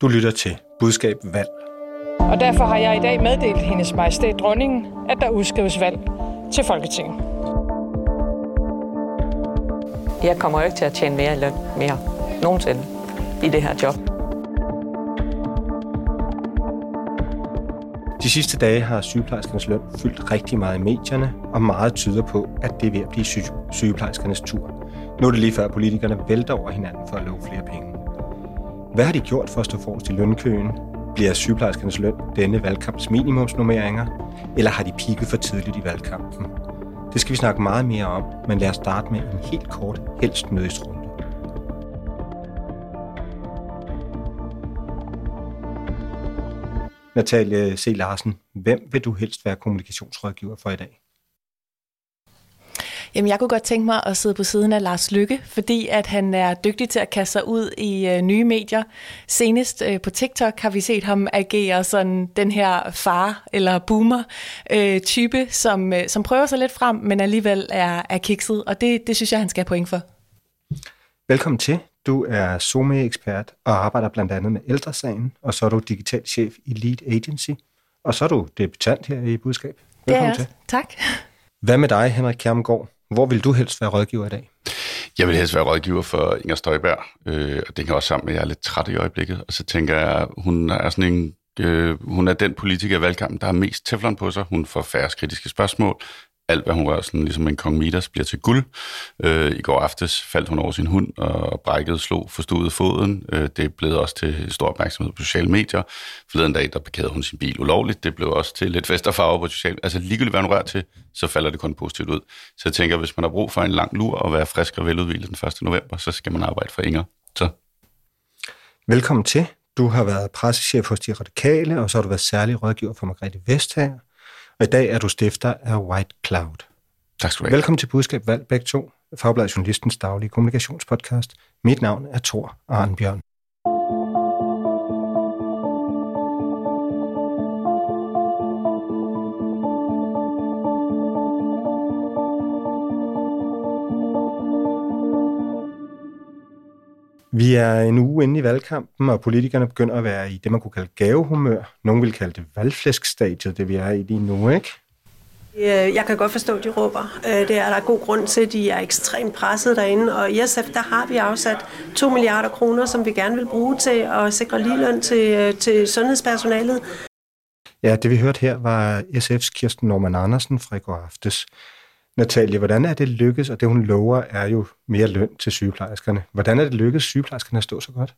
Du lytter til Budskab Valg. Og derfor har jeg i dag meddelt hendes majestæt dronningen, at der udskrives valg til Folketinget. Jeg kommer jo ikke til at tjene mere i løn mere. Nogensinde. I det her job. De sidste dage har sygeplejerskernes løn fyldt rigtig meget i medierne, og meget tyder på, at det er ved at blive sy- sygeplejerskernes tur. Nu er det lige før politikerne vælter over hinanden for at love flere penge. Hvad har de gjort for at stå forrest i lønkøen? Bliver sygeplejerskernes løn denne valgkamps minimumsnummeringer? Eller har de pigget for tidligt i valgkampen? Det skal vi snakke meget mere om, men lad os starte med en helt kort, helst nødsrunde. Natalie C. Larsen, hvem vil du helst være kommunikationsrådgiver for i dag? Jamen, jeg kunne godt tænke mig at sidde på siden af Lars Lykke, fordi at han er dygtig til at kaste sig ud i øh, nye medier. Senest øh, på TikTok har vi set ham agere sådan den her far- eller boomer-type, øh, som, øh, som prøver sig lidt frem, men alligevel er, er kikset, og det, det synes jeg, han skal have point for. Velkommen til. Du er SOME-ekspert og arbejder blandt andet med ældresagen, og så er du digital chef i Lead Agency, og så er du debutant her i Budskab. Velkommen det er til. Tak. Hvad med dig, Henrik Kjermgaard? Hvor vil du helst være rådgiver i dag? Jeg vil helst være rådgiver for Inger Støjberg, øh, og det kan også sammen med, at jeg er lidt træt i øjeblikket. Og så tænker jeg, hun er sådan en øh, hun er den politiker i valgkampen, der har mest teflon på sig. Hun får færre kritiske spørgsmål alt, hvad hun rører, sådan ligesom en kong Midas, bliver til guld. Øh, I går aftes faldt hun over sin hund og brækkede, slog, forstod foden. Øh, det blev også til stor opmærksomhed på sociale medier. Forleden dag, der parkerede hun sin bil ulovligt. Det blev også til lidt fest og farve på sociale Altså ligegyldigt, hvad hun rører til, så falder det kun positivt ud. Så jeg tænker, hvis man har brug for en lang lur og være frisk og veludvilet den 1. november, så skal man arbejde for Inger. Så. Velkommen til. Du har været pressechef hos De Radikale, og så har du været særlig rådgiver for Margrethe Vestager. Og i dag er du stifter af White Cloud. Tak skal du have. Velkommen til Budskab Valg begge to, Fagbladet Journalistens daglige kommunikationspodcast. Mit navn er Thor Arnbjørn. Vi er en uge inde i valgkampen, og politikerne begynder at være i det, man kunne kalde gavehumør. Nogle vil kalde det valgflæskstadiet, det vi er i lige nu, ikke? Jeg kan godt forstå, at de råber. Det er der god grund til, at de er ekstremt presset derinde. Og i SF, der har vi afsat 2 milliarder kroner, som vi gerne vil bruge til at sikre ligeløn til, til sundhedspersonalet. Ja, det vi hørte her var SF's Kirsten Norman Andersen fra i går aftes. Natalie, hvordan er det lykkes, og det hun lover er jo mere løn til sygeplejerskerne. Hvordan er det lykkes sygeplejerskerne at stå så godt?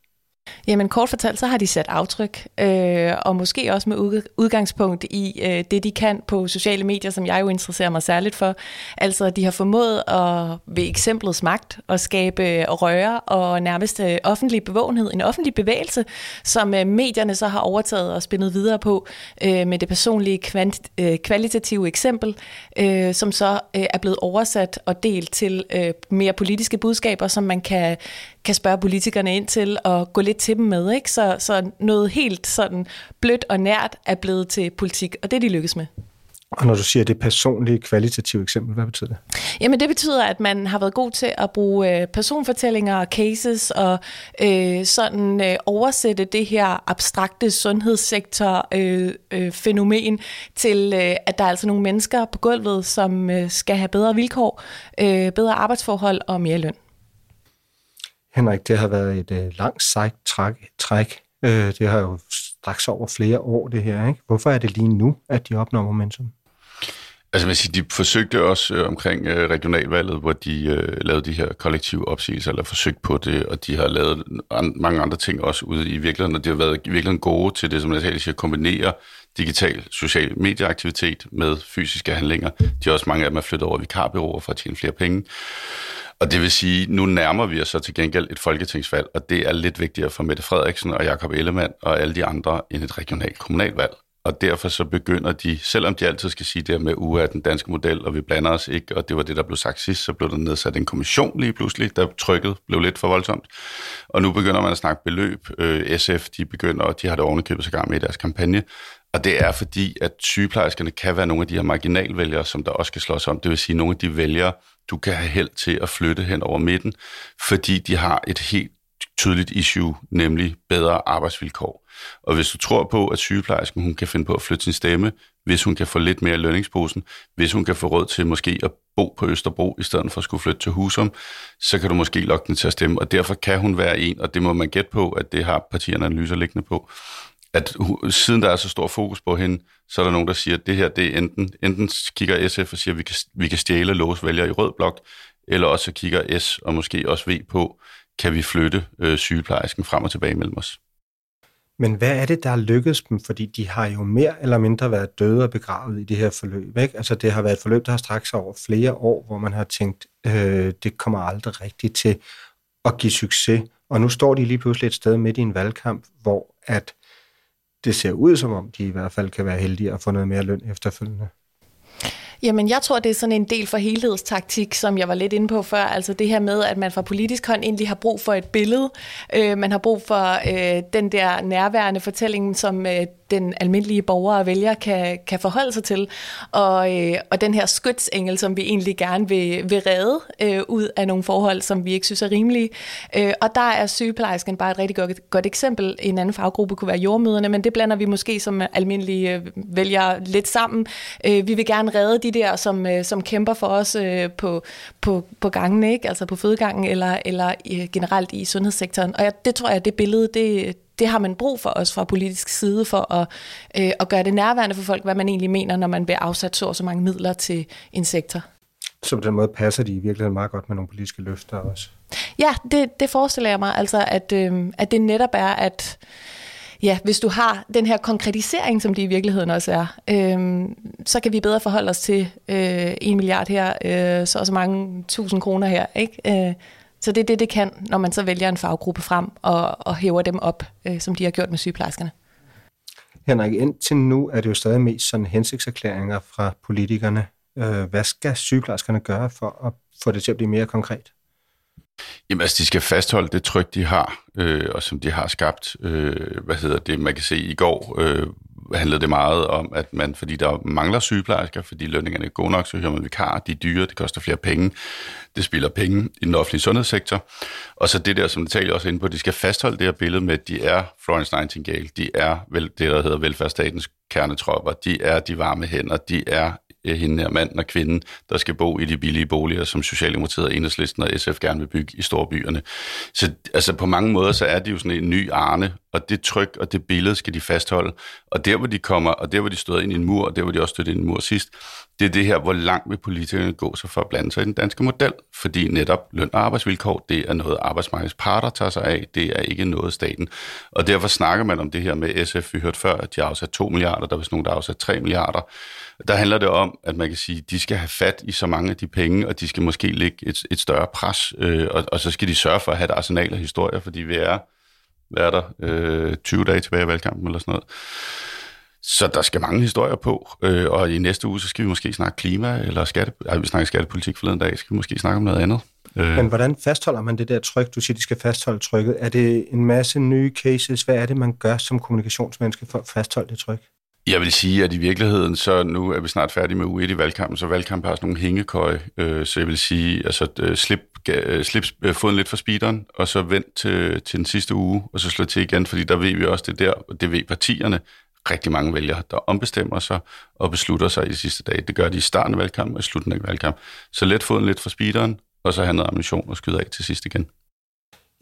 Jamen kort fortalt, så har de sat aftryk, øh, og måske også med udgangspunkt i øh, det, de kan på sociale medier, som jeg jo interesserer mig særligt for. Altså, de har formået at ved eksemplets magt at skabe øh, røre og nærmest øh, offentlig bevågenhed, en offentlig bevægelse, som øh, medierne så har overtaget og spændet videre på øh, med det personlige kvant, øh, kvalitative eksempel, øh, som så øh, er blevet oversat og delt til øh, mere politiske budskaber, som man kan kan spørge politikerne ind til og gå lidt til dem med. Ikke? Så, så noget helt sådan blødt og nært er blevet til politik, og det er de lykkes med. Og når du siger det personlige, kvalitative eksempel, hvad betyder det? Jamen det betyder, at man har været god til at bruge øh, personfortællinger og cases og øh, sådan øh, oversætte det her abstrakte sundhedssektor-fænomen øh, øh, til, øh, at der er altså nogle mennesker på gulvet, som øh, skal have bedre vilkår, øh, bedre arbejdsforhold og mere løn. Henrik, det har været et øh, langt sejt træk. træk. Øh, det har jo straks over flere år, det her. Ikke? Hvorfor er det lige nu, at de opnår momentum? Altså, man siger, de forsøgte også øh, omkring øh, regionalvalget, hvor de øh, lavede de her kollektive opsigelser, eller forsøgt på det, og de har lavet an, mange andre ting også ude i virkeligheden, og de har været i virkeligheden gode til det, som jeg siger, at kombinere digital social medieaktivitet med fysiske handlinger. De er også mange af dem er flyttet over vikarbyråer for at tjene flere penge. Og det vil sige, nu nærmer vi os så til gengæld et folketingsvalg, og det er lidt vigtigere for Mette Frederiksen og Jakob Ellemann og alle de andre end et regionalt kommunalvalg. Og derfor så begynder de, selvom de altid skal sige det med uge af den danske model, og vi blander os ikke, og det var det, der blev sagt sidst, så blev der nedsat en kommission lige pludselig, der trykket blev lidt for voldsomt. Og nu begynder man at snakke beløb. Øh, SF, de begynder, og de har det ovenikøbet så gang med i deres kampagne, og det er fordi, at sygeplejerskerne kan være nogle af de her marginalvælgere, som der også skal slås om. Det vil sige, nogle af de vælgere, du kan have held til at flytte hen over midten, fordi de har et helt tydeligt issue, nemlig bedre arbejdsvilkår. Og hvis du tror på, at sygeplejersken hun kan finde på at flytte sin stemme, hvis hun kan få lidt mere lønningsposen, hvis hun kan få råd til måske at bo på Østerbro, i stedet for at skulle flytte til Husum, så kan du måske lokke den til at stemme. Og derfor kan hun være en, og det må man gætte på, at det har partierne analyser liggende på, at siden der er så stor fokus på hende, så er der nogen, der siger, at det her, det er enten, enten kigger SF og siger, at vi kan, vi kan stjæle lås vælger i rød blok, eller også kigger S og måske også V på, kan vi flytte øh, sygeplejersken frem og tilbage mellem os. Men hvad er det, der er lykkedes dem? Fordi de har jo mere eller mindre været døde og begravet i det her forløb. Ikke? Altså det har været et forløb, der har strakt sig over flere år, hvor man har tænkt, øh, det kommer aldrig rigtigt til at give succes. Og nu står de lige pludselig et sted midt i en valgkamp, hvor at det ser ud som om, de i hvert fald kan være heldige at få noget mere løn efterfølgende. Jamen, jeg tror, det er sådan en del for helhedstaktik, som jeg var lidt inde på før. Altså det her med, at man fra politisk hånd egentlig har brug for et billede. Øh, man har brug for øh, den der nærværende fortælling, som øh, den almindelige borger og vælger kan, kan forholde sig til. Og, øh, og den her skytsengel, som vi egentlig gerne vil, vil redde øh, ud af nogle forhold, som vi ikke synes er rimelige. Øh, og der er sygeplejersken bare et rigtig godt, godt eksempel. En anden faggruppe kunne være jordmøderne, men det blander vi måske som almindelige øh, vælgere lidt sammen. Øh, vi vil gerne redde de der, som, øh, som kæmper for os øh, på, på, på gangen, ikke? altså på fødegangen eller, eller øh, generelt i sundhedssektoren. Og jeg, det tror jeg, det billede, det, det har man brug for os fra politisk side for at, øh, at gøre det nærværende for folk, hvad man egentlig mener, når man vil afsætte så og så mange midler til en sektor. Så på den måde passer de i virkeligheden meget godt med nogle politiske løfter også. Ja, det, det forestiller jeg mig, altså at, øh, at det netop er, at ja, hvis du har den her konkretisering, som det i virkeligheden også er, øh, så kan vi bedre forholde os til øh, en milliard her, øh, så og så mange tusind kroner her, ikke? Øh, så det er det, det kan, når man så vælger en faggruppe frem og, og hæver dem op, øh, som de har gjort med sygeplejerskerne. Henrik, indtil nu er det jo stadig mest sådan hensigtserklæringer fra politikerne. Øh, hvad skal sygeplejerskerne gøre for at få det til at blive mere konkret? Jamen altså, de skal fastholde det tryk, de har, øh, og som de har skabt. Øh, hvad hedder det? Man kan se i går, øh, handlede det meget om, at man, fordi der mangler sygeplejersker, fordi lønningerne er gode nok, så hører man vikar, de er dyre, det koster flere penge, det spiller penge i den offentlige sundhedssektor. Og så det der, som det taler også ind på, de skal fastholde det her billede med, at de er Florence Nightingale, de er vel, det, der hedder velfærdsstatens kernetropper, de er de varme hænder, de er Øh, hende her manden og kvinden, der skal bo i de billige boliger, som Socialdemokratiet og Enhedslisten og SF gerne vil bygge i storbyerne. Så altså på mange måder, så er de jo sådan en ny arne, og det tryk og det billede skal de fastholde. Og der, hvor de kommer, og der, hvor de stod ind i en mur, og der, hvor de også stod ind i en mur sidst, det er det her, hvor langt vil politikerne gå sig for at blande sig i den danske model. Fordi netop løn og arbejdsvilkår, det er noget arbejdsmarkedets parter tager sig af, det er ikke noget staten. Og derfor snakker man om det her med SF, vi hørte før, at de har afsat 2 milliarder, der er vist nogen, der har afsat 3 milliarder. Der handler det om, at man kan sige, at de skal have fat i så mange af de penge, og de skal måske lægge et, et større pres, øh, og, og så skal de sørge for at have et arsenal af historier, fordi vi er, er der, øh, 20 dage tilbage i valgkampen eller sådan noget. Så der skal mange historier på, øh, og i næste uge, så skal vi måske snakke klima, eller skatte, ja, vi snakker skattepolitik forleden dag, skal vi måske snakke om noget andet. Øh. Men hvordan fastholder man det der tryk? Du siger, de skal fastholde trykket. Er det en masse nye cases? Hvad er det, man gør som kommunikationsmenneske for at fastholde det tryk? Jeg vil sige, at i virkeligheden, så nu er vi snart færdige med U1 i valgkampen, så valgkampen har sådan nogle hængekøje, øh, så jeg vil sige, altså øh, slip, slip øh, øh foden lidt for speederen, og så vent til, til den sidste uge, og så slå til igen, fordi der ved vi også det der, og det ved partierne, rigtig mange vælgere, der ombestemmer sig og beslutter sig i de sidste dage. Det gør de i starten af valgkampen og i slutningen af valgkampen. Så let foden lidt for speederen, og så have noget ammunition og skyde af til sidst igen.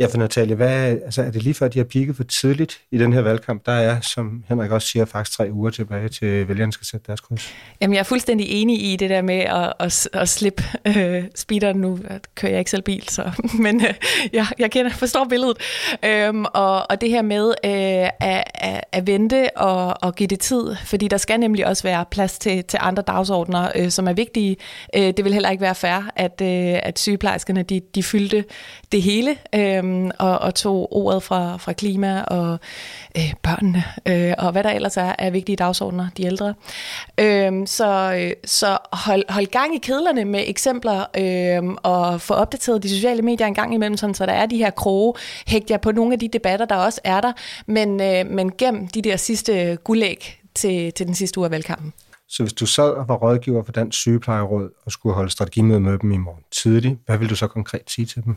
Ja, for Natalia, hvad, altså, er det lige før, at de har pigget for tidligt i den her valgkamp? Der er, som Henrik også siger, faktisk tre uger tilbage til vælgerne skal sætte deres kryds. Jamen, jeg er fuldstændig enig i det der med at, at, at slippe øh, speederen nu. Jeg kører jeg ikke selv bil, så, men øh, jeg, jeg kender, forstår billedet. Øhm, og, og det her med øh, at, at, at vente og, og give det tid, fordi der skal nemlig også være plads til, til andre dagsordner, øh, som er vigtige. Øh, det vil heller ikke være fair, at, øh, at sygeplejerskerne de, de fyldte det hele. Øh, øhm, og, og tog ordet fra, fra klima og øh, børnene, øh, og hvad der ellers er af vigtige dagsordner, de ældre. Øhm, så øh, så hold, hold gang i kedlerne med eksempler, øh, og få opdateret de sociale medier en gang imellem, sådan, så der er de her kroge. Hægt jer på nogle af de debatter, der også er der, men, øh, men gem de der sidste guldæg til, til den sidste uge af valgkampen. Så hvis du sad og var rådgiver for Dansk Sygeplejeråd og skulle holde strategimøde med dem i morgen tidlig, hvad vil du så konkret sige til dem?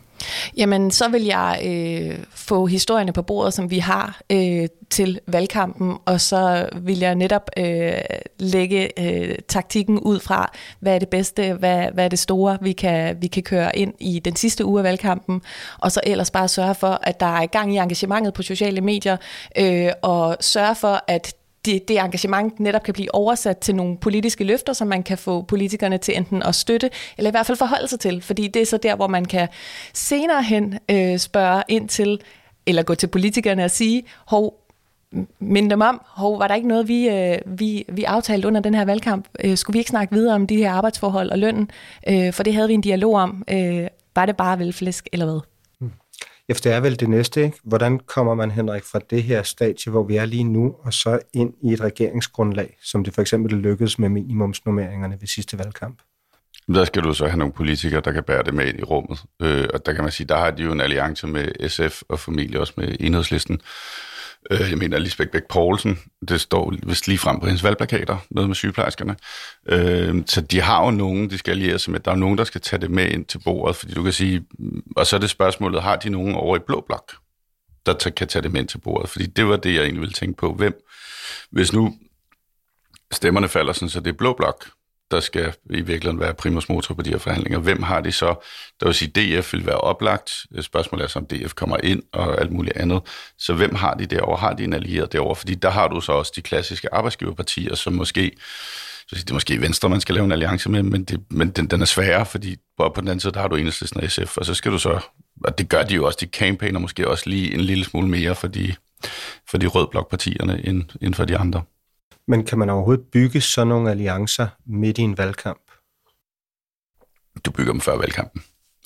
Jamen, så vil jeg øh, få historierne på bordet, som vi har øh, til valgkampen, og så vil jeg netop øh, lægge øh, taktikken ud fra, hvad er det bedste, hvad, hvad er det store, vi kan, vi kan køre ind i den sidste uge af valgkampen, og så ellers bare sørge for, at der er gang i engagementet på sociale medier, øh, og sørge for, at det, det engagement netop kan blive oversat til nogle politiske løfter, som man kan få politikerne til enten at støtte, eller i hvert fald forholde sig til. Fordi det er så der, hvor man kan senere hen øh, spørge ind til, eller gå til politikerne og sige, hov, minde dem om, hov, var der ikke noget, vi, øh, vi, vi aftalte under den her valgkamp? Øh, skulle vi ikke snakke videre om de her arbejdsforhold og lønnen? Øh, for det havde vi en dialog om. Øh, var det bare velflæsk, eller hvad? Ja, det er vel det næste, ikke? Hvordan kommer man, Henrik, fra det her stadie, hvor vi er lige nu, og så ind i et regeringsgrundlag, som det for eksempel lykkedes med minimumsnummeringerne ved sidste valgkamp? Der skal du så have nogle politikere, der kan bære det med ind i rummet. Øh, og der kan man sige, der har de jo en alliance med SF og familie også med enhedslisten. Øh, jeg mener, Lisbeth Bæk Poulsen, det står vist lige frem på hendes valgplakater, noget med sygeplejerskerne. Øh, så de har jo nogen, de skal alliere sig med. Der er nogen, der skal tage det med ind til bordet, fordi du kan sige, mm, og så er det spørgsmålet, har de nogen over i blå blok, der kan tage det med ind til bordet? Fordi det var det, jeg egentlig ville tænke på. Hvem, hvis nu stemmerne falder sådan, så det er blå blok, der skal i virkeligheden være primus motor på de her forhandlinger. Hvem har de så? Der vil sige, DF vil være oplagt. Spørgsmålet er så, om DF kommer ind og alt muligt andet. Så hvem har de derovre? Har de en allieret derovre? Fordi der har du så også de klassiske arbejdsgiverpartier, som måske så det er måske Venstre, man skal lave en alliance med, men, det, men den, den er sværere, fordi på, på den anden side, der har du enhedslisten og SF, og så skal du så, og det gør de jo også, de campaigner måske også lige en lille smule mere for de, for de rødblokpartierne end, end for de andre. Men kan man overhovedet bygge sådan nogle alliancer midt i en valgkamp? Du bygger dem før valgkampen.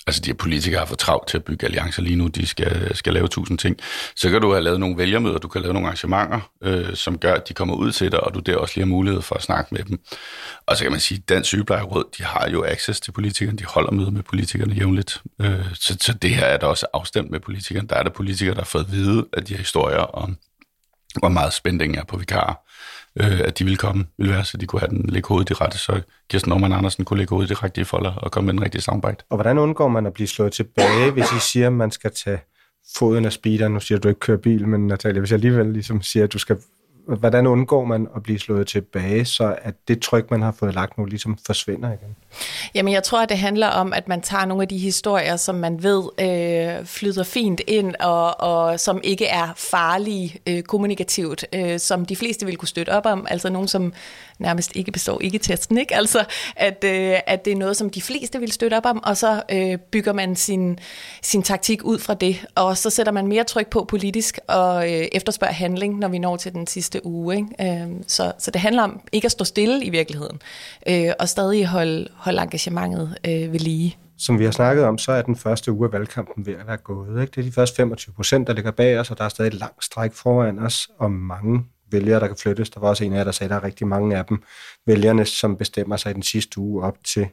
Altså, de her politikere har for travlt til at bygge alliancer lige nu. De skal, skal lave tusind ting. Så kan du have lavet nogle vælgermøder, du kan lave nogle arrangementer, øh, som gør, at de kommer ud til dig, og du der også lige har mulighed for at snakke med dem. Og så kan man sige, at Dansk Sygeplejeråd, de har jo access til politikerne. De holder møder med politikerne jævnligt. Øh, så, så det her er der også afstemt med politikerne. Der er der politikere, der har fået at vide, at de her historier om, hvor meget spænding er på vikarer øh, at de ville komme, ville være, så de kunne have den lægge hovedet i rette, så Kirsten Norman Andersen kunne lægge hovedet i rigtige folder og komme med en rigtig soundbite. Og hvordan undgår man at blive slået tilbage, hvis I siger, at man skal tage foden af speederen? Nu siger du ikke køre bil, men Natalia, hvis jeg alligevel ligesom siger, at du skal hvordan undgår man at blive slået tilbage, så at det tryk, man har fået lagt nu, ligesom forsvinder igen? Jamen, jeg tror, at det handler om, at man tager nogle af de historier, som man ved øh, flyder fint ind, og, og som ikke er farlige øh, kommunikativt, øh, som de fleste vil kunne støtte op om. Altså nogen, som nærmest ikke består ikke testen, ikke? Altså, at, øh, at det er noget, som de fleste vil støtte op om, og så øh, bygger man sin, sin taktik ud fra det, og så sætter man mere tryk på politisk og øh, efterspørger handling, når vi når til den sidste uge. Ikke? Øh, så, så det handler om ikke at stå stille i virkeligheden, øh, og stadig holde, holde engagementet øh, ved lige. Som vi har snakket om, så er den første uge af valgkampen ved at være gået. Ikke? Det er de første 25 procent, der ligger bag os, og der er stadig et langt stræk foran os, og mange vælgere, der kan flyttes. Der var også en af jer, der sagde, at der er rigtig mange af dem, vælgerne, som bestemmer sig i den sidste uge op til.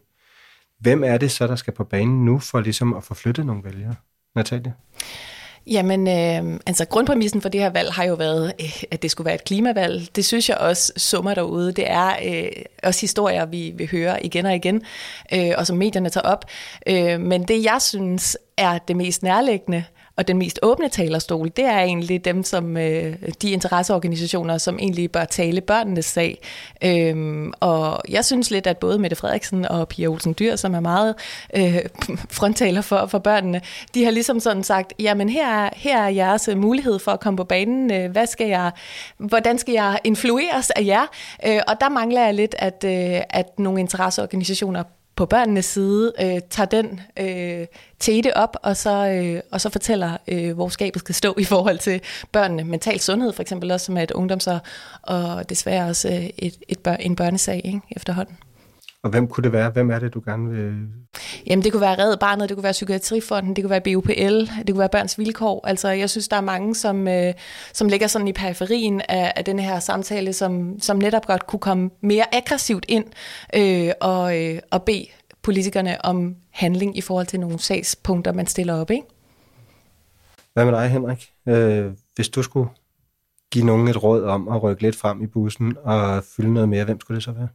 Hvem er det så, der skal på banen nu for ligesom at få flyttet nogle vælgere? Natalia? Jamen, øh, altså grundpræmissen for det her valg har jo været, øh, at det skulle være et klimavalg. Det synes jeg også summer derude. Det er øh, også historier, vi vil høre igen og igen, øh, og som medierne tager op. Øh, men det, jeg synes er det mest nærliggende, og den mest åbne talerstol, det er egentlig dem, som øh, de interesseorganisationer, som egentlig bør tale børnenes sag. Øhm, og jeg synes lidt, at både Mette Frederiksen og Pia Olsen Dyr, som er meget øh, frontaler for, for børnene, de har ligesom sådan sagt, jamen her er, her er jeres øh, mulighed for at komme på banen. Øh, hvad skal jeg, hvordan skal jeg influeres af jer? Øh, og der mangler jeg lidt, at, øh, at nogle interesseorganisationer på børnenes side øh, tager den øh, tete op, og så, øh, og så fortæller, øh, hvor skabet skal stå i forhold til børnene. Mental sundhed for eksempel også, som er et ungdoms- og, og desværre også øh, et, et bør, en børnesag ikke, efterhånden. Og hvem kunne det være? Hvem er det, du gerne vil... Jamen, det kunne være Red Barnet, det kunne være Psykiatrifonden, det kunne være BUPL, det kunne være Børns Vilkår. Altså, jeg synes, der er mange, som, øh, som ligger sådan i periferien af, af den her samtale, som, som netop godt kunne komme mere aggressivt ind øh, og, øh, og bede politikerne om handling i forhold til nogle sagspunkter, man stiller op, ikke? Hvad med dig, Henrik? Øh, hvis du skulle give nogen et råd om at rykke lidt frem i bussen og fylde noget mere, hvem skulle det så være?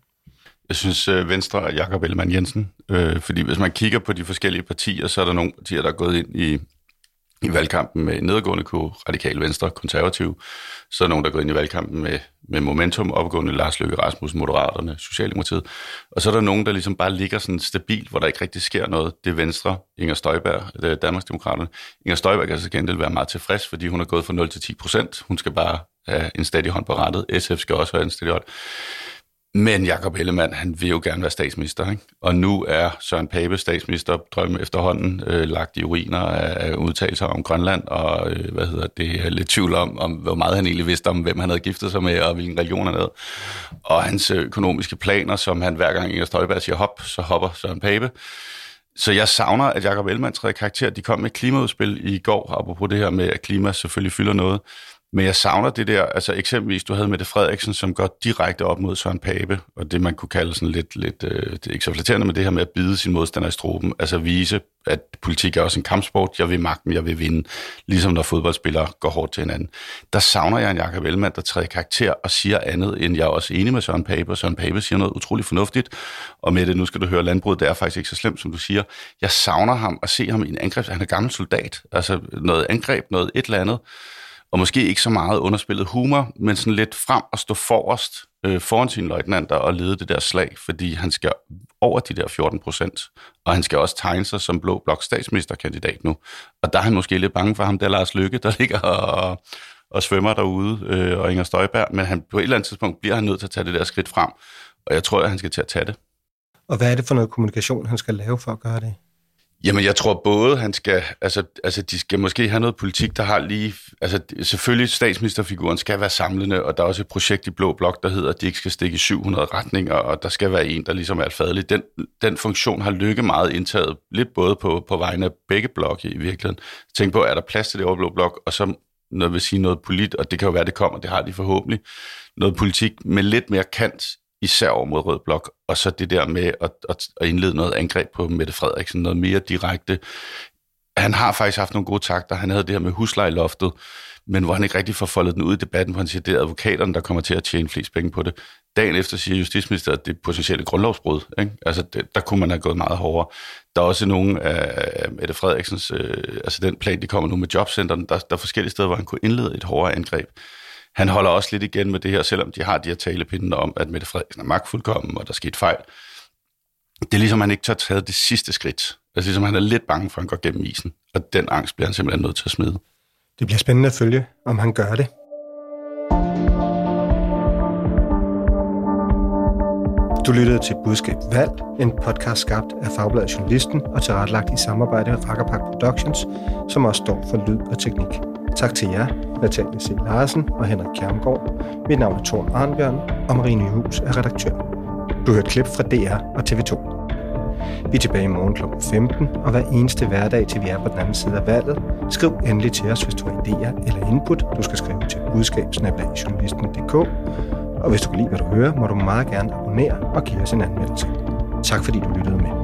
Jeg synes, øh, Venstre og Jakob Ellemann Jensen, øh, fordi hvis man kigger på de forskellige partier, så er der nogle partier, der er gået ind i, i valgkampen med nedgående kurve, radikal venstre, konservativ. Så er der nogen, der er gået ind i valgkampen med, med momentum, opgående Lars Løkke Rasmussen, Moderaterne, Socialdemokratiet. Og så er der nogen, der ligesom bare ligger sådan stabilt, hvor der ikke rigtig sker noget. Det er Venstre, Inger Støjberg, det er Danmarksdemokraterne. Inger Støjberg kan så gengæld være meget tilfreds, fordi hun er gået fra 0 til 10 procent. Hun skal bare have en stadig hånd på rettet. SF skal også have en stadig hånd. Men Jakob Ellemann, han vil jo gerne være statsminister, ikke? og nu er Søren Pape statsminister drømme efterhånden øh, lagt i ruiner af udtalelser om Grønland, og øh, hvad hedder det, er lidt tvivl om, om, hvor meget han egentlig vidste om, hvem han havde giftet sig med, og hvilken religion han havde. Og hans øh, økonomiske planer, som han hver gang Inger Støjberg siger hop, så hopper Søren Pape. Så jeg savner, at Jacob Ellemann træder karakter. De kom med et klimaudspil i går, apropos det her med, at klima selvfølgelig fylder noget. Men jeg savner det der, altså eksempelvis, du havde Mette Frederiksen, som går direkte op mod Søren Pape, og det man kunne kalde sådan lidt, lidt øh, det er ikke så flatterende, men det her med at bide sin modstander i struben, altså vise, at politik er også en kampsport, jeg vil magten, jeg vil vinde, ligesom når fodboldspillere går hårdt til hinanden. Der savner jeg en Jakob Ellemann, der træder karakter og siger andet, end jeg er også enig med Søren Pape, og Søren Pape siger noget utroligt fornuftigt, og med det, nu skal du høre, landbruget, det er faktisk ikke så slemt, som du siger. Jeg savner ham at se ham i en angreb, han er gammel soldat, altså noget angreb, noget et eller andet, og måske ikke så meget underspillet humor, men sådan lidt frem og stå forrest øh, foran sine løjtnanter og lede det der slag, fordi han skal over de der 14 procent, og han skal også tegne sig som blå blok statsministerkandidat nu. Og der er han måske lidt bange for ham, der Lars Lykke, der ligger og, og svømmer derude, øh, og Inger Støjberg, men han, på et eller andet tidspunkt bliver han nødt til at tage det der skridt frem, og jeg tror, at han skal til at tage det. Og hvad er det for noget kommunikation, han skal lave for at gøre det? Jamen, jeg tror både, han skal, altså, altså, de skal måske have noget politik, der har lige, altså, selvfølgelig statsministerfiguren skal være samlende, og der er også et projekt i Blå Blok, der hedder, at de ikke skal stikke i 700 retninger, og der skal være en, der ligesom er alfadelig. Den, den funktion har Lykke meget indtaget, lidt både på, på vegne af begge blokke i virkeligheden. Tænk på, er der plads til det over Blå Blok, og så noget vil sige noget polit, og det kan jo være, det kommer, det har de forhåbentlig, noget politik med lidt mere kant især over mod Rød Blok, og så det der med at, at, at indlede noget angreb på Mette Frederiksen, noget mere direkte. Han har faktisk haft nogle gode takter. Han havde det her med huslejeloftet, men hvor han ikke rigtig får foldet den ud i debatten, hvor han siger, at det er advokaterne, der kommer til at tjene flest penge på det. Dagen efter siger justitsminister, at det er potentielle grundlovsbrud. Ikke? Altså, det, der kunne man have gået meget hårdere. Der er også nogle af Mette Frederiksens, øh, altså den plan, de kommer nu med jobcenterne, der, der er forskellige steder, hvor han kunne indlede et hårdere angreb han holder også lidt igen med det her, selvom de har de her talepinde om, at Mette Frederiksen er magtfuldkommen, og der skete fejl. Det er ligesom, han ikke tør tage det sidste skridt. Altså ligesom, han er lidt bange for, at han går gennem isen, og den angst bliver han simpelthen nødt til at smide. Det bliver spændende at følge, om han gør det. Du lyttede til Budskab Valg, en podcast skabt af Fagbladet Journalisten og tilrettelagt i samarbejde med Rakkerpak Productions, som også står for lyd og teknik. Tak til jer, Natalia C. Larsen og Henrik Kjermgaard. Mit navn er Thor Arnbjørn, og Marie Nyhus er redaktør. Du hører klip fra DR og TV2. Vi er tilbage i morgen kl. 15, og hver eneste hverdag til vi er på den anden side af valget. Skriv endelig til os, hvis du har idéer eller input. Du skal skrive til budskabsnabelagjournalisten.dk. Og hvis du kan lide, hvad du hører, må du meget gerne abonnere og give os en anmeldelse. Tak fordi du lyttede med.